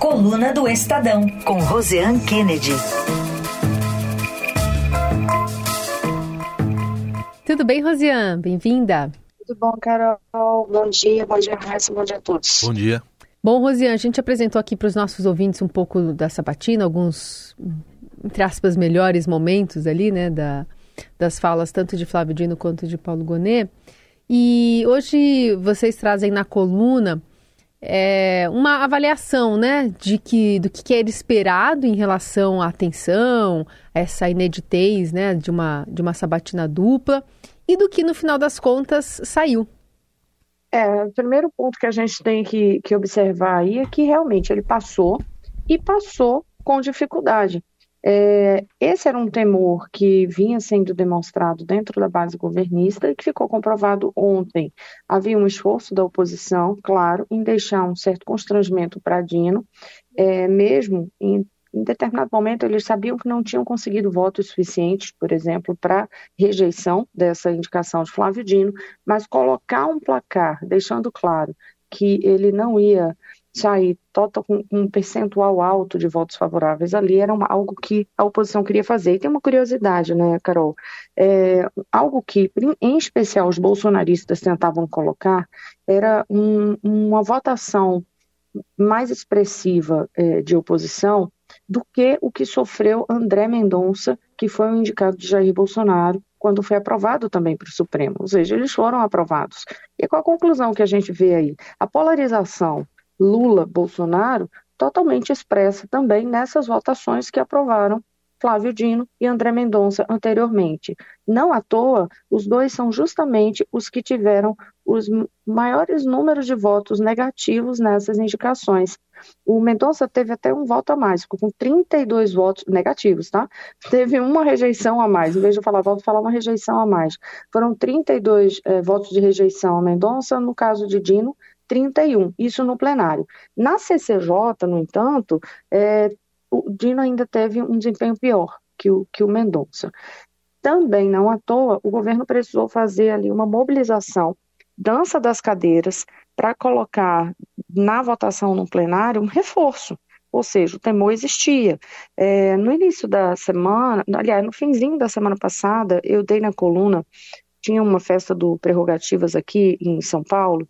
Coluna do Estadão, com Roseanne Kennedy. Tudo bem, Rosiane? Bem-vinda. Tudo bom, Carol? Bom dia, bom dia, Raíssa, bom dia a todos. Bom dia. Bom, Rosiane, a gente apresentou aqui para os nossos ouvintes um pouco da sabatina, alguns, entre aspas, melhores momentos ali, né, da, das falas tanto de Flávio Dino quanto de Paulo Gonet. E hoje vocês trazem na coluna é, uma avaliação, né, de que, do que era esperado em relação à atenção, essa ineditez, né, de uma, de uma sabatina dupla e do que no final das contas saiu. É, o primeiro ponto que a gente tem que, que observar aí é que realmente ele passou e passou com dificuldade. É, esse era um temor que vinha sendo demonstrado dentro da base governista e que ficou comprovado ontem. Havia um esforço da oposição, claro, em deixar um certo constrangimento para Dino, é, mesmo em em determinado momento eles sabiam que não tinham conseguido votos suficientes, por exemplo, para rejeição dessa indicação de Flávio Dino, mas colocar um placar, deixando claro que ele não ia sair total, com um percentual alto de votos favoráveis ali, era uma, algo que a oposição queria fazer. E tem uma curiosidade, né, Carol? É, algo que, em especial, os bolsonaristas tentavam colocar era um, uma votação mais expressiva é, de oposição do que o que sofreu André Mendonça, que foi o um indicado de Jair Bolsonaro, quando foi aprovado também para o Supremo. Ou seja, eles foram aprovados. E qual a conclusão que a gente vê aí? A polarização Lula-Bolsonaro totalmente expressa também nessas votações que aprovaram Flávio Dino e André Mendonça anteriormente. Não à toa, os dois são justamente os que tiveram os maiores números de votos negativos nessas indicações. O Mendonça teve até um voto a mais, ficou com 32 votos negativos, tá? Teve uma rejeição a mais, em vez de falar voto, falar uma rejeição a mais. Foram 32 é, votos de rejeição a Mendonça, no caso de Dino, 31, isso no plenário. Na CCJ, no entanto, é, o Dino ainda teve um desempenho pior que o, que o Mendonça. Também, não à toa, o governo precisou fazer ali uma mobilização, dança das cadeiras, para colocar na votação no plenário um reforço. Ou seja, o temor existia. É, no início da semana, aliás, no finzinho da semana passada, eu dei na coluna, tinha uma festa do Prerrogativas aqui em São Paulo,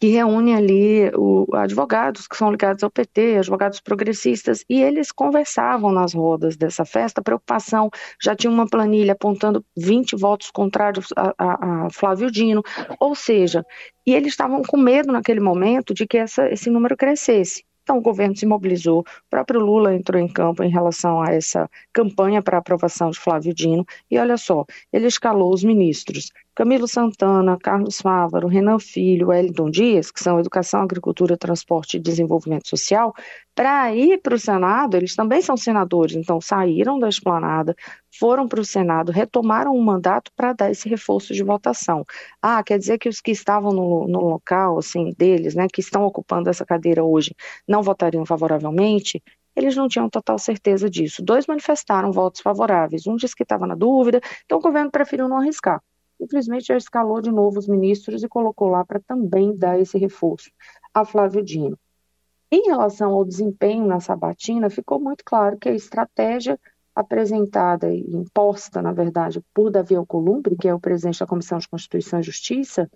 que reúne ali o, advogados que são ligados ao PT, advogados progressistas, e eles conversavam nas rodas dessa festa, preocupação, já tinha uma planilha apontando 20 votos contrários a, a, a Flávio Dino, ou seja, e eles estavam com medo naquele momento de que essa, esse número crescesse. Então, o governo se mobilizou, o próprio Lula entrou em campo em relação a essa campanha para aprovação de Flávio Dino, e olha só, ele escalou os ministros Camilo Santana, Carlos Fávaro, Renan Filho, Wellington Dias, que são Educação, Agricultura, Transporte e Desenvolvimento Social, para ir para o Senado, eles também são senadores, então saíram da esplanada, foram para o Senado, retomaram o mandato para dar esse reforço de votação. Ah, quer dizer que os que estavam no, no local, assim, deles, né, que estão ocupando essa cadeira hoje, não votariam favoravelmente? eles não tinham total certeza disso. Dois manifestaram votos favoráveis, um disse que estava na dúvida, então o governo preferiu não arriscar simplesmente já escalou de novo os ministros e colocou lá para também dar esse reforço a Flávio Dino. Em relação ao desempenho na sabatina, ficou muito claro que a estratégia apresentada e imposta, na verdade, por Davi Alcolumbre, que é o presidente da Comissão de Constituição e Justiça,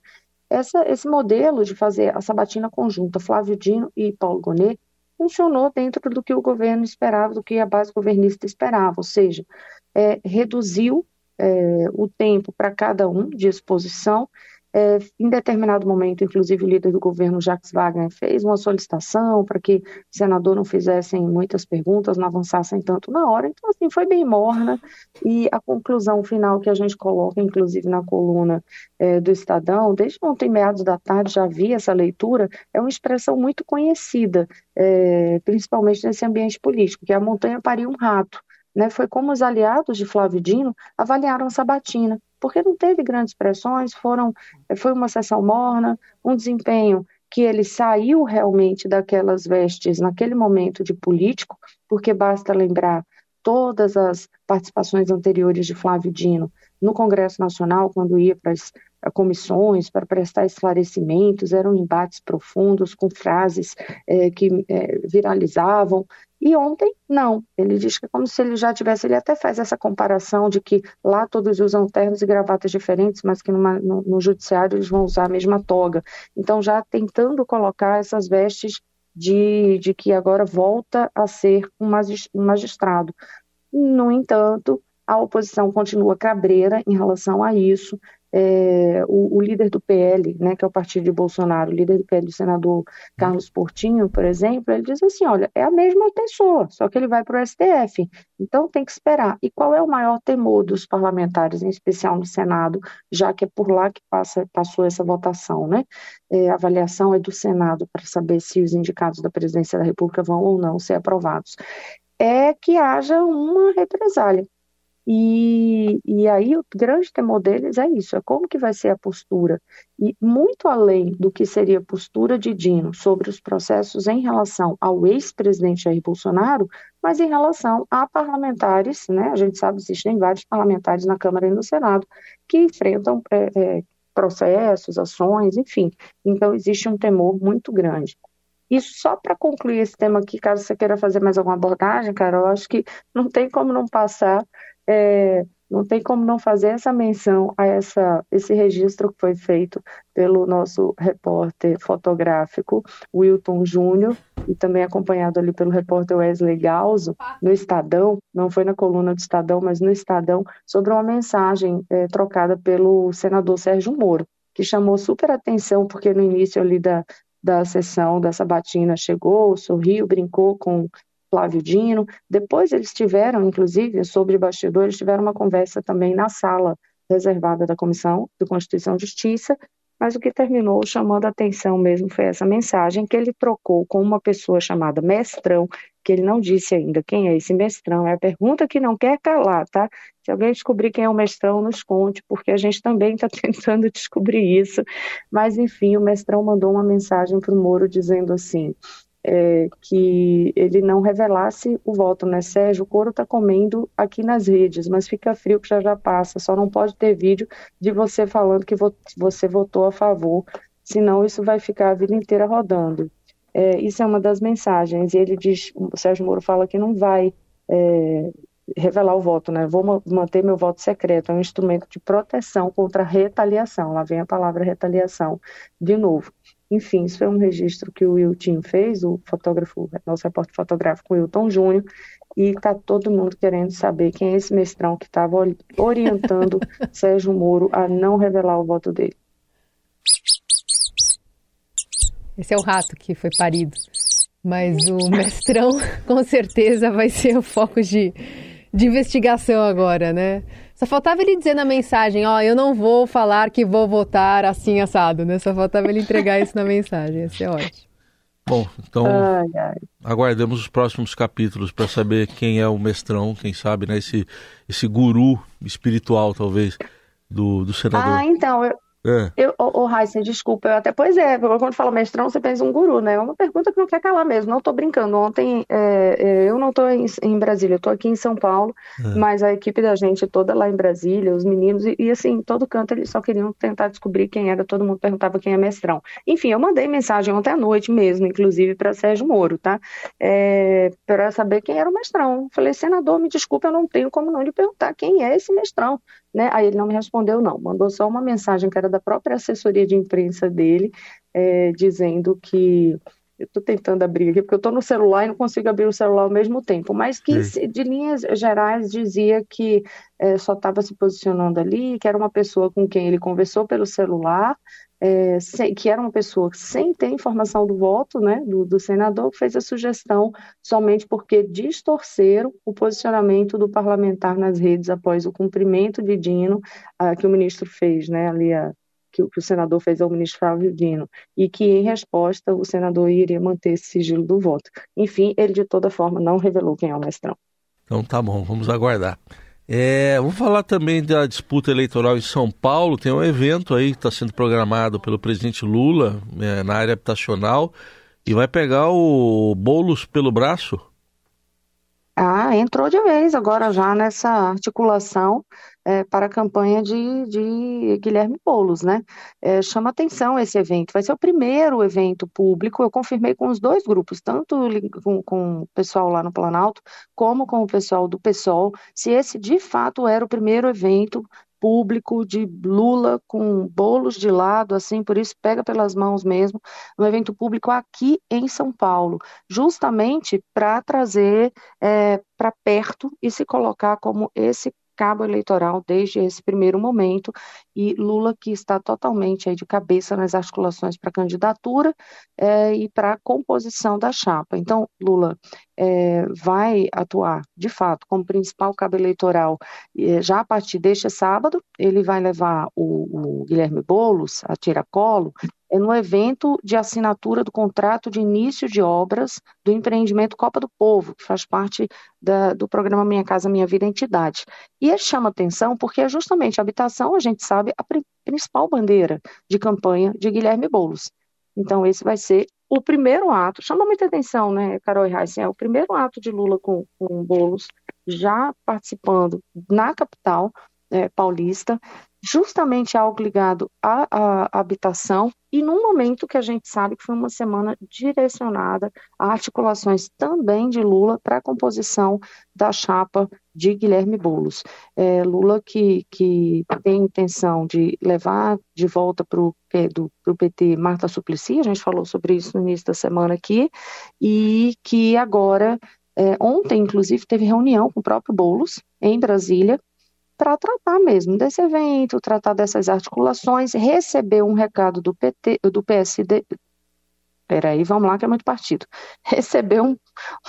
essa, esse modelo de fazer a sabatina conjunta Flávio Dino e Paulo Gonet funcionou dentro do que o governo esperava, do que a base governista esperava, ou seja, é, reduziu é, o tempo para cada um de exposição. É, em determinado momento, inclusive, o líder do governo, Jacques Wagner, fez uma solicitação para que o senador não fizessem muitas perguntas, não avançassem tanto na hora. Então, assim, foi bem morna. E a conclusão final que a gente coloca, inclusive, na coluna é, do Estadão, desde ontem, meados da tarde, já vi essa leitura, é uma expressão muito conhecida, é, principalmente nesse ambiente político, que a montanha pariu um rato né, foi como os aliados de Flávio Dino avaliaram Sabatina, porque não teve grandes pressões, foram, eh, foi uma sessão morna, um desempenho que ele saiu realmente daquelas vestes naquele momento de político, porque basta lembrar todas as participações anteriores de Flávio Dino no Congresso Nacional, quando ia para comissões para prestar esclarecimentos, eram embates profundos com frases é, que é, viralizavam. E ontem, não. Ele diz que é como se ele já tivesse. Ele até faz essa comparação de que lá todos usam ternos e gravatas diferentes, mas que numa, no, no judiciário eles vão usar a mesma toga. Então, já tentando colocar essas vestes de, de que agora volta a ser um magistrado. No entanto, a oposição continua cabreira em relação a isso é, o, o, líder do PL, né, que é o partido de Bolsonaro, o líder do PL, o senador Carlos Portinho, por exemplo, ele diz assim: olha, é a mesma pessoa, só que ele vai para o STF, então tem que esperar. E qual é o maior temor dos parlamentares, em especial no Senado, já que é por lá que passa, passou essa votação, né? É, a avaliação é do Senado para saber se os indicados da presidência da República vão ou não ser aprovados. É que haja uma represália. E, e aí o grande temor deles é isso, é como que vai ser a postura. E muito além do que seria a postura de Dino sobre os processos em relação ao ex-presidente Jair Bolsonaro, mas em relação a parlamentares, né? A gente sabe que existem vários parlamentares na Câmara e no Senado que enfrentam é, é, processos, ações, enfim. Então existe um temor muito grande. E só para concluir esse tema aqui, caso você queira fazer mais alguma abordagem, cara, eu acho que não tem como não passar é, não tem como não fazer essa menção a essa, esse registro que foi feito pelo nosso repórter fotográfico Wilton Júnior e também acompanhado ali pelo repórter Wesley Galzo no Estadão, não foi na coluna do Estadão, mas no Estadão, sobre uma mensagem é, trocada pelo senador Sérgio Moro, que chamou super atenção porque no início ali da, da sessão da sabatina chegou, sorriu, brincou com Flávio Dino. Depois eles tiveram, inclusive, sobre bastidores, tiveram uma conversa também na sala reservada da Comissão de Constituição e Justiça, mas o que terminou chamando a atenção mesmo foi essa mensagem que ele trocou com uma pessoa chamada Mestrão, que ele não disse ainda quem é esse Mestrão. É a pergunta que não quer calar, tá? Se alguém descobrir quem é o Mestrão, nos conte, porque a gente também está tentando descobrir isso. Mas, enfim, o Mestrão mandou uma mensagem para o Moro dizendo assim: é, que ele não revelasse o voto, né? Sérgio, o couro está comendo aqui nas redes, mas fica frio que já já passa. Só não pode ter vídeo de você falando que vo você votou a favor, senão isso vai ficar a vida inteira rodando. É, isso é uma das mensagens. E ele diz, o Sérgio Moro fala que não vai é, revelar o voto, né? Vou manter meu voto secreto. É um instrumento de proteção contra retaliação. Lá vem a palavra retaliação de novo. Enfim, isso foi um registro que o Wilton fez, o fotógrafo, nosso repórter fotográfico Wilton Júnior, e está todo mundo querendo saber quem é esse mestrão que estava orientando Sérgio Moro a não revelar o voto dele. Esse é o rato que foi parido. Mas o mestrão, com certeza, vai ser o foco de, de investigação agora, né? Só faltava ele dizer na mensagem, ó, eu não vou falar que vou votar assim assado, né? Só faltava ele entregar isso na mensagem, ia ser ótimo. Bom, então ai, ai. aguardemos os próximos capítulos para saber quem é o mestrão, quem sabe, né? Esse, esse guru espiritual, talvez, do, do senador. Ah, então, eu, é. Eu, ô, Raíssa, desculpa, eu até, pois é, quando fala mestrão, você pensa um guru, né? É uma pergunta que não quer calar mesmo, não estou brincando. Ontem, é, é, eu não estou em, em, Brasília, eu estou aqui em São Paulo, é. mas a equipe da gente toda lá em Brasília, os meninos, e, e, assim, todo canto eles só queriam tentar descobrir quem era, todo mundo perguntava quem é mestrão. Enfim, eu mandei mensagem ontem à noite mesmo, inclusive, para Sérgio Moro, tá? É, para saber quem era o mestrão. Falei, senador, me desculpe, eu não tenho como não lhe perguntar quem é esse mestrão. Né? Aí ele não me respondeu, não. Mandou só uma mensagem que era da própria assessoria de imprensa dele, é, dizendo que. Eu estou tentando abrir aqui, porque eu estou no celular e não consigo abrir o celular ao mesmo tempo, mas que, de linhas gerais, dizia que é, só estava se posicionando ali, que era uma pessoa com quem ele conversou pelo celular, é, sem, que era uma pessoa sem ter informação do voto né, do, do, senador, que fez a sugestão somente porque distorceram o posicionamento do parlamentar nas redes após o cumprimento de Dino, uh, que o ministro fez, né, ali a, que, que, o senador fez ao ministro Flávio Dino, e que, em resposta, o senador iria manter esse sigilo do voto. Enfim, ele, de toda forma, não revelou quem é o mestrão. Então tá bom, vamos aguardar. É, vamos falar também da disputa eleitoral em São Paulo. Tem um evento aí que está sendo programado pelo presidente Lula é, na área habitacional e vai pegar o Bolos pelo braço. Ah, entrou de vez agora já nessa articulação. É, para a campanha de, de Guilherme Boulos, né? É, chama atenção esse evento. Vai ser o primeiro evento público. Eu confirmei com os dois grupos, tanto com, com o pessoal lá no Planalto, como com o pessoal do PSOL, se esse de fato era o primeiro evento público de Lula com bolos de lado, assim, por isso pega pelas mãos mesmo, um evento público aqui em São Paulo, justamente para trazer é, para perto e se colocar como esse cabo eleitoral desde esse primeiro momento e Lula que está totalmente aí de cabeça nas articulações para candidatura é, e para composição da chapa. Então, Lula é, vai atuar, de fato, como principal cabo eleitoral é, já a partir deste sábado. Ele vai levar o, o Guilherme Boulos a tiracolo no evento de assinatura do contrato de início de obras do empreendimento Copa do Povo, que faz parte da, do programa Minha Casa Minha Vida Entidade. E ele chama atenção porque é justamente a habitação, a gente sabe, a principal bandeira de campanha de Guilherme Boulos. Então, esse vai ser o primeiro ato, chama muita atenção, né, Carol e Heisen, é o primeiro ato de Lula com, com Boulos já participando na capital é, paulista, justamente algo ligado à, à, habitação e num momento que a gente sabe que foi uma semana direcionada a articulações também de Lula para a composição da chapa de Guilherme Boulos. É, Lula que, que tem intenção de levar de volta para o PT Marta Suplicy, a gente falou sobre isso no início da semana aqui, e que agora, é, ontem inclusive, teve reunião com o próprio Boulos em Brasília, para tratar mesmo desse evento, tratar dessas articulações, receber um recado do PT, do PSD. Peraí, vamos lá, que é muito partido. Receber um,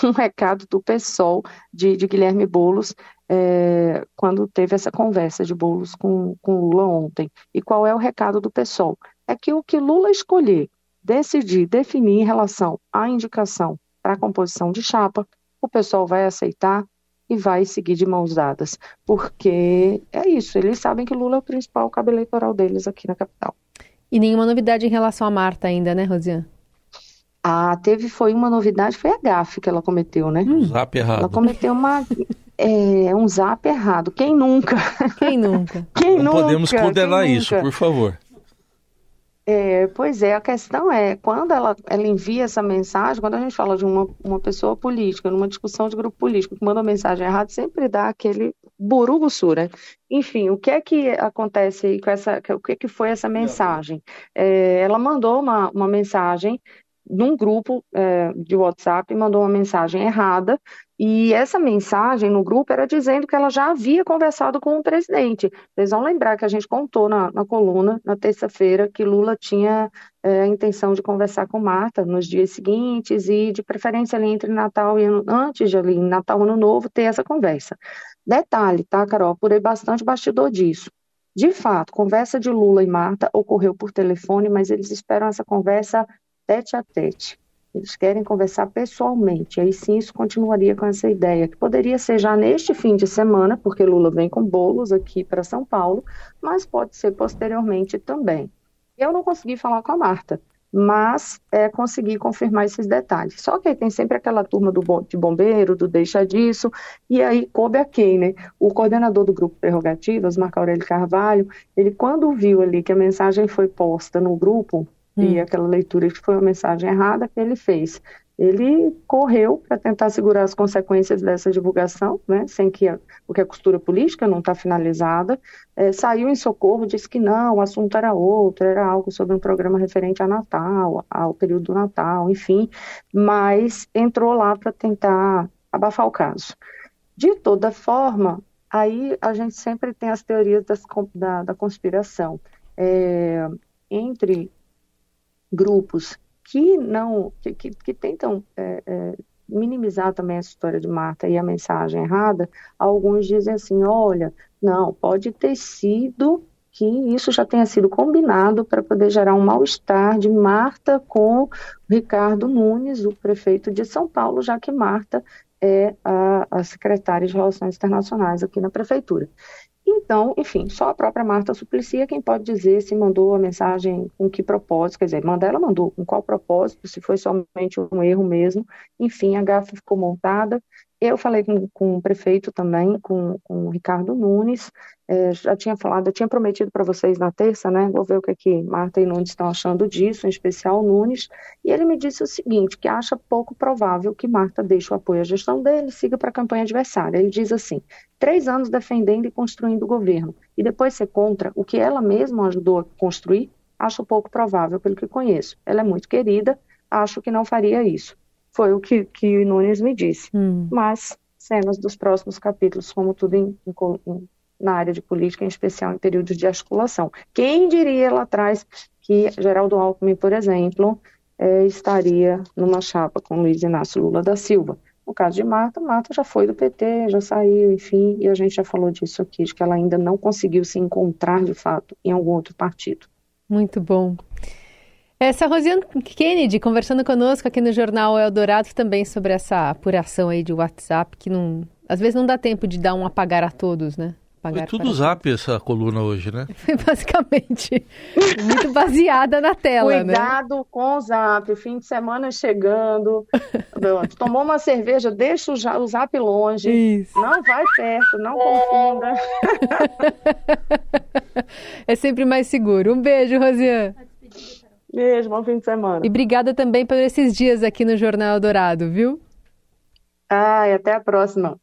um recado do PSOL de, de Guilherme Boulos é, quando teve essa conversa de Boulos com, com Lula ontem. E qual é o recado do PSOL? É que o que Lula escolher, decidir, definir em relação à indicação para a composição de chapa, o pessoal vai aceitar e vai seguir de mãos dadas, porque é isso, eles sabem que Lula é o principal cabo eleitoral deles aqui na capital. E nenhuma novidade em relação a Marta ainda, né, Rosiane? Ah, teve, foi uma novidade, foi a gafe que ela cometeu, né? Um zap errado. Ela cometeu uma, é, um zap errado. Quem nunca? Quem nunca? Quem Não nunca? podemos condenar Quem isso, nunca? por favor. É, pois é, a questão é, quando ela, ela envia essa mensagem, quando a gente fala de uma, uma pessoa política, numa discussão de grupo político, que manda uma mensagem errada, sempre dá aquele buruguçu, né? Enfim, o que é que acontece aí com essa, o que é que foi essa mensagem? É, ela mandou uma, uma mensagem num grupo é, de WhatsApp, mandou uma mensagem errada, e essa mensagem no grupo era dizendo que ela já havia conversado com o presidente. Vocês vão lembrar que a gente contou na, na coluna, na terça-feira, que Lula tinha é, a intenção de conversar com Marta nos dias seguintes e, de preferência, ali entre Natal e ano, antes de ali, Natal Ano Novo, ter essa conversa. Detalhe, tá, Carol? Apurei bastante bastidor disso. De fato, conversa de Lula e Marta ocorreu por telefone, mas eles esperam essa conversa tete a tete. Eles querem conversar pessoalmente. Aí sim, isso continuaria com essa ideia, que poderia ser já neste fim de semana, porque Lula vem com bolos aqui para São Paulo, mas pode ser posteriormente também. Eu não consegui falar com a Marta, mas é, consegui confirmar esses detalhes. Só que aí tem sempre aquela turma do de bombeiro, do deixa disso, e aí coube a quem, né? O coordenador do grupo Prerrogativas, Marco Aurélio Carvalho, ele quando viu ali que a mensagem foi posta no grupo, e aquela leitura que foi uma mensagem errada que ele fez. Ele correu para tentar segurar as consequências dessa divulgação, né, sem que a, porque a costura política não está finalizada, é, saiu em socorro, disse que não, o assunto era outro, era algo sobre um programa referente a Natal, ao período do Natal, enfim, mas entrou lá para tentar abafar o caso. De toda forma, aí a gente sempre tem as teorias das, da, da conspiração. É, entre grupos que não que, que, que tentam é, é, minimizar também essa história de Marta e a mensagem errada, alguns dizem assim, olha, não, pode ter sido que isso já tenha sido combinado para poder gerar um mal-estar de Marta com Ricardo Nunes, o prefeito de São Paulo, já que Marta é a, a secretária de Relações Internacionais aqui na prefeitura. Então, enfim, só a própria Marta Suplicy é quem pode dizer se mandou a mensagem com que propósito, quer dizer, mandar ela mandou com qual propósito, se foi somente um erro mesmo. Enfim, a gafa ficou montada. Eu falei com, com o prefeito também, com, com o Ricardo Nunes, é, já tinha falado, eu tinha prometido para vocês na terça, né? Vou ver o que, é que Marta e Nunes estão achando disso, em especial Nunes. E ele me disse o seguinte: que acha pouco provável que Marta deixe o apoio à gestão dele e siga para a campanha adversária. Ele diz assim: três anos defendendo e construindo o governo, e depois ser contra o que ela mesma ajudou a construir, acho pouco provável, pelo que conheço. Ela é muito querida, acho que não faria isso. Foi o que, que o Nunes me disse. Hum. Mas cenas dos próximos capítulos, como tudo em, em, na área de política, em especial em períodos de articulação. Quem diria lá atrás que Geraldo Alckmin, por exemplo, é, estaria numa chapa com Luiz Inácio Lula da Silva? No caso de Marta, Marta já foi do PT, já saiu, enfim, e a gente já falou disso aqui, de que ela ainda não conseguiu se encontrar de fato em algum outro partido. Muito bom. Essa Rosiane Kennedy conversando conosco aqui no Jornal Eldorado também sobre essa apuração aí de WhatsApp, que não, às vezes não dá tempo de dar um apagar a todos, né? Apagar Foi tudo zap essa coluna hoje, né? Foi basicamente muito baseada na tela, Cuidado né? Cuidado com o zap, fim de semana chegando. Tomou uma cerveja, deixa o zap longe. Isso. Não vai perto, não confunda. é sempre mais seguro. Um beijo, Rosiane. Beijo, bom fim de semana. E obrigada também por esses dias aqui no Jornal Dourado, viu? Ai, até a próxima.